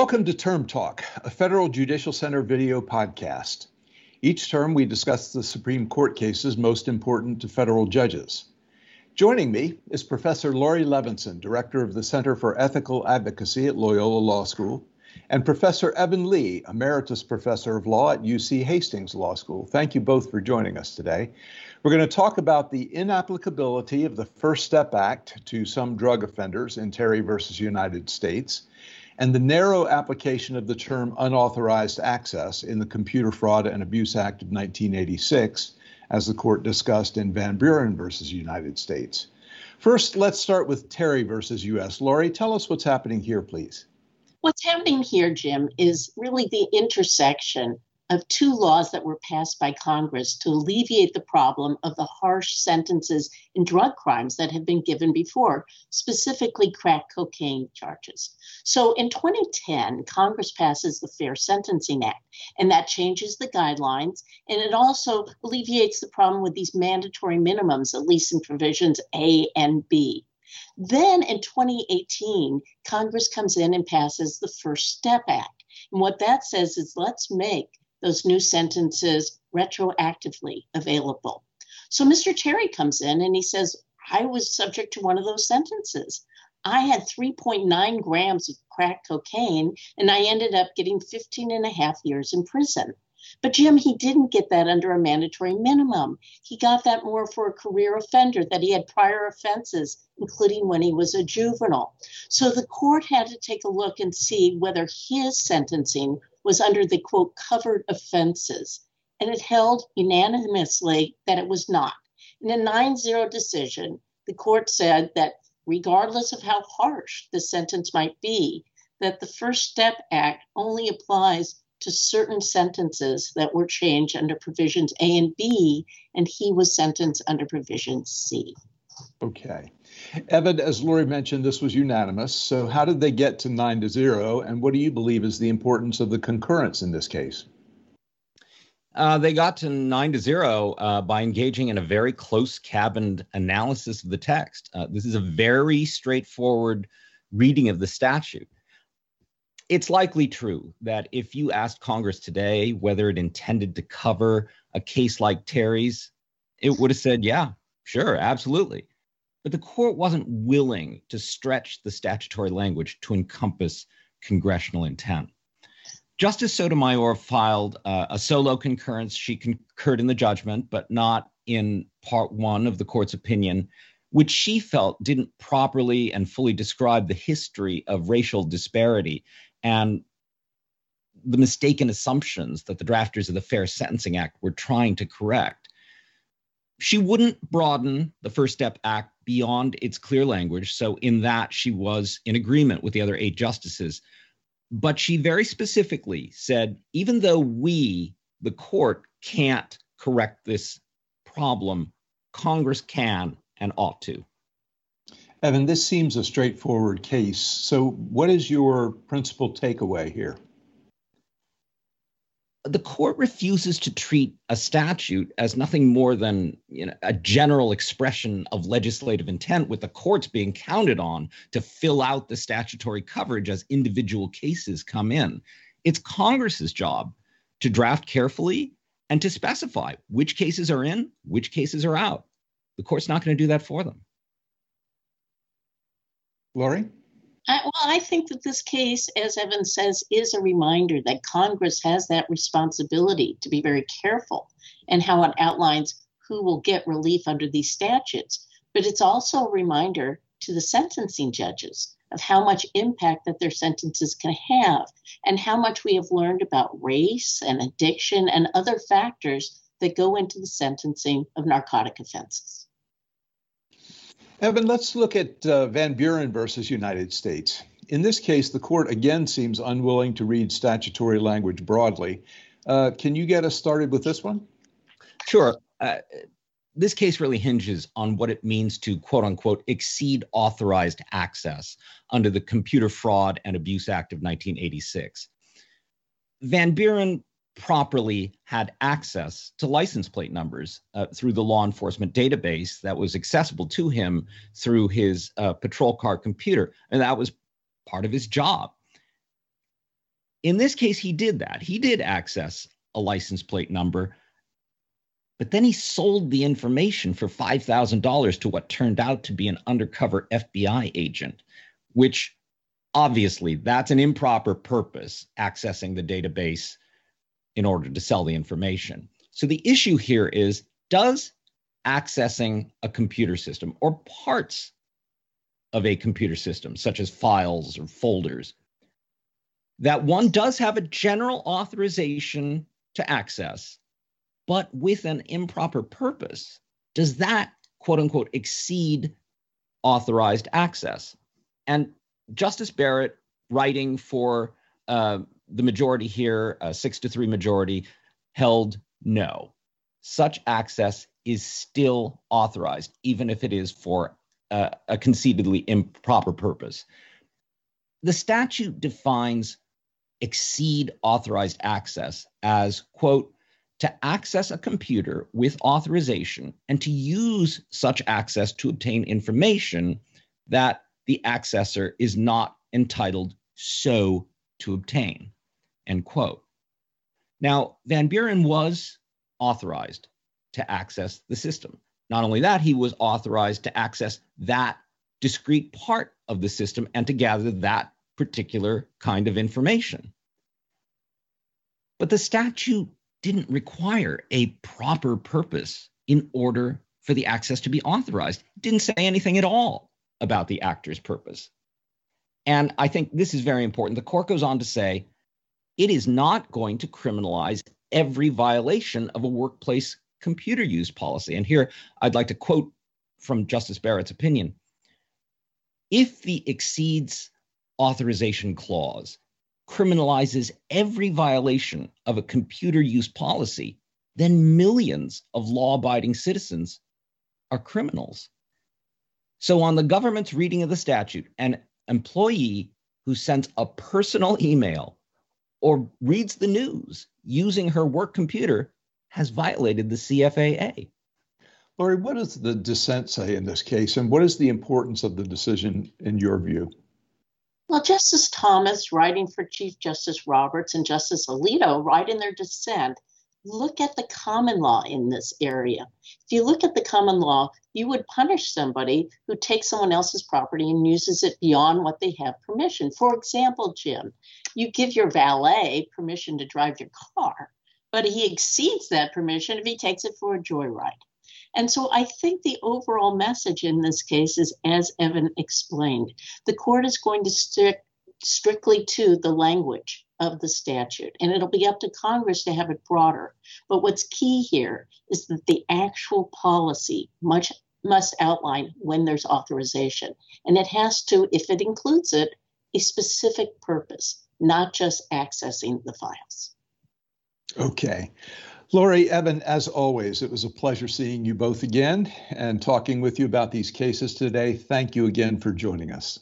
Welcome to Term Talk, a Federal Judicial Center video podcast. Each term, we discuss the Supreme Court cases most important to federal judges. Joining me is Professor Laurie Levenson, Director of the Center for Ethical Advocacy at Loyola Law School, and Professor Evan Lee, Emeritus Professor of Law at UC Hastings Law School. Thank you both for joining us today. We're going to talk about the inapplicability of the First Step Act to some drug offenders in Terry versus United States and the narrow application of the term unauthorized access in the Computer Fraud and Abuse Act of 1986, as the court discussed in Van Buren versus United States. First, let's start with Terry versus US. Laurie, tell us what's happening here, please. What's happening here, Jim, is really the intersection of two laws that were passed by Congress to alleviate the problem of the harsh sentences in drug crimes that have been given before, specifically crack cocaine charges. So in 2010, Congress passes the Fair Sentencing Act, and that changes the guidelines, and it also alleviates the problem with these mandatory minimums, at least in provisions A and B. Then in 2018, Congress comes in and passes the First Step Act. And what that says is let's make those new sentences retroactively available. So Mr. Terry comes in and he says, I was subject to one of those sentences. I had 3.9 grams of crack cocaine and I ended up getting 15 and a half years in prison. But Jim, he didn't get that under a mandatory minimum. He got that more for a career offender, that he had prior offenses, including when he was a juvenile. So the court had to take a look and see whether his sentencing was under the quote covered offenses, and it held unanimously that it was not. In a 9 0 decision, the court said that regardless of how harsh the sentence might be, that the First Step Act only applies to certain sentences that were changed under provisions A and B, and he was sentenced under provision C. Okay. Evan, as Laurie mentioned, this was unanimous. So, how did they get to nine to zero? And what do you believe is the importance of the concurrence in this case? Uh, they got to nine to zero uh, by engaging in a very close cabined analysis of the text. Uh, this is a very straightforward reading of the statute. It's likely true that if you asked Congress today whether it intended to cover a case like Terry's, it would have said, yeah, sure, absolutely. But the court wasn't willing to stretch the statutory language to encompass congressional intent. Justice Sotomayor filed uh, a solo concurrence. She concurred in the judgment, but not in part one of the court's opinion, which she felt didn't properly and fully describe the history of racial disparity and the mistaken assumptions that the drafters of the Fair Sentencing Act were trying to correct. She wouldn't broaden the First Step Act beyond its clear language. So, in that, she was in agreement with the other eight justices. But she very specifically said even though we, the court, can't correct this problem, Congress can and ought to. Evan, this seems a straightforward case. So, what is your principal takeaway here? The court refuses to treat a statute as nothing more than you know, a general expression of legislative intent, with the courts being counted on to fill out the statutory coverage as individual cases come in. It's Congress's job to draft carefully and to specify which cases are in, which cases are out. The court's not going to do that for them. Laurie? I, well, I think that this case, as Evan says, is a reminder that Congress has that responsibility to be very careful and how it outlines who will get relief under these statutes. But it's also a reminder to the sentencing judges of how much impact that their sentences can have and how much we have learned about race and addiction and other factors that go into the sentencing of narcotic offenses. Evan, let's look at uh, Van Buren versus United States. In this case, the court again seems unwilling to read statutory language broadly. Uh, can you get us started with this one? Sure. Uh, this case really hinges on what it means to quote unquote exceed authorized access under the Computer Fraud and Abuse Act of 1986. Van Buren properly had access to license plate numbers uh, through the law enforcement database that was accessible to him through his uh, patrol car computer. And that was part of his job. In this case, he did that. He did access a license plate number, but then he sold the information for $5,000 to what turned out to be an undercover FBI agent, which obviously that's an improper purpose, accessing the database in order to sell the information. So the issue here is does accessing a computer system or parts of a computer system, such as files or folders, that one does have a general authorization to access, but with an improper purpose, does that quote unquote exceed authorized access? And Justice Barrett, writing for uh, the majority here, uh, six to three majority, held no. Such access is still authorized, even if it is for a conceitedly improper purpose. The statute defines exceed authorized access as, quote, to access a computer with authorization and to use such access to obtain information that the accessor is not entitled so to obtain, end quote. Now, Van Buren was authorized to access the system. Not only that, he was authorized to access that discrete part of the system and to gather that particular kind of information. But the statute didn't require a proper purpose in order for the access to be authorized. It didn't say anything at all about the actor's purpose. And I think this is very important. The court goes on to say it is not going to criminalize every violation of a workplace computer use policy. And here I'd like to quote from Justice Barrett's opinion. If the exceeds authorization clause criminalizes every violation of a computer use policy, then millions of law abiding citizens are criminals. So, on the government's reading of the statute, an employee who sends a personal email or reads the news using her work computer has violated the CFAA. Laurie, what does the dissent say in this case, and what is the importance of the decision in your view? Well, Justice Thomas, writing for Chief Justice Roberts and Justice Alito, write in their dissent look at the common law in this area. If you look at the common law, you would punish somebody who takes someone else's property and uses it beyond what they have permission. For example, Jim, you give your valet permission to drive your car but he exceeds that permission if he takes it for a joyride. And so I think the overall message in this case is, as Evan explained, the court is going to stick strictly to the language of the statute, and it'll be up to Congress to have it broader. But what's key here is that the actual policy much must outline when there's authorization, and it has to, if it includes it, a specific purpose, not just accessing the files. Okay. Laurie, Evan, as always, it was a pleasure seeing you both again and talking with you about these cases today. Thank you again for joining us.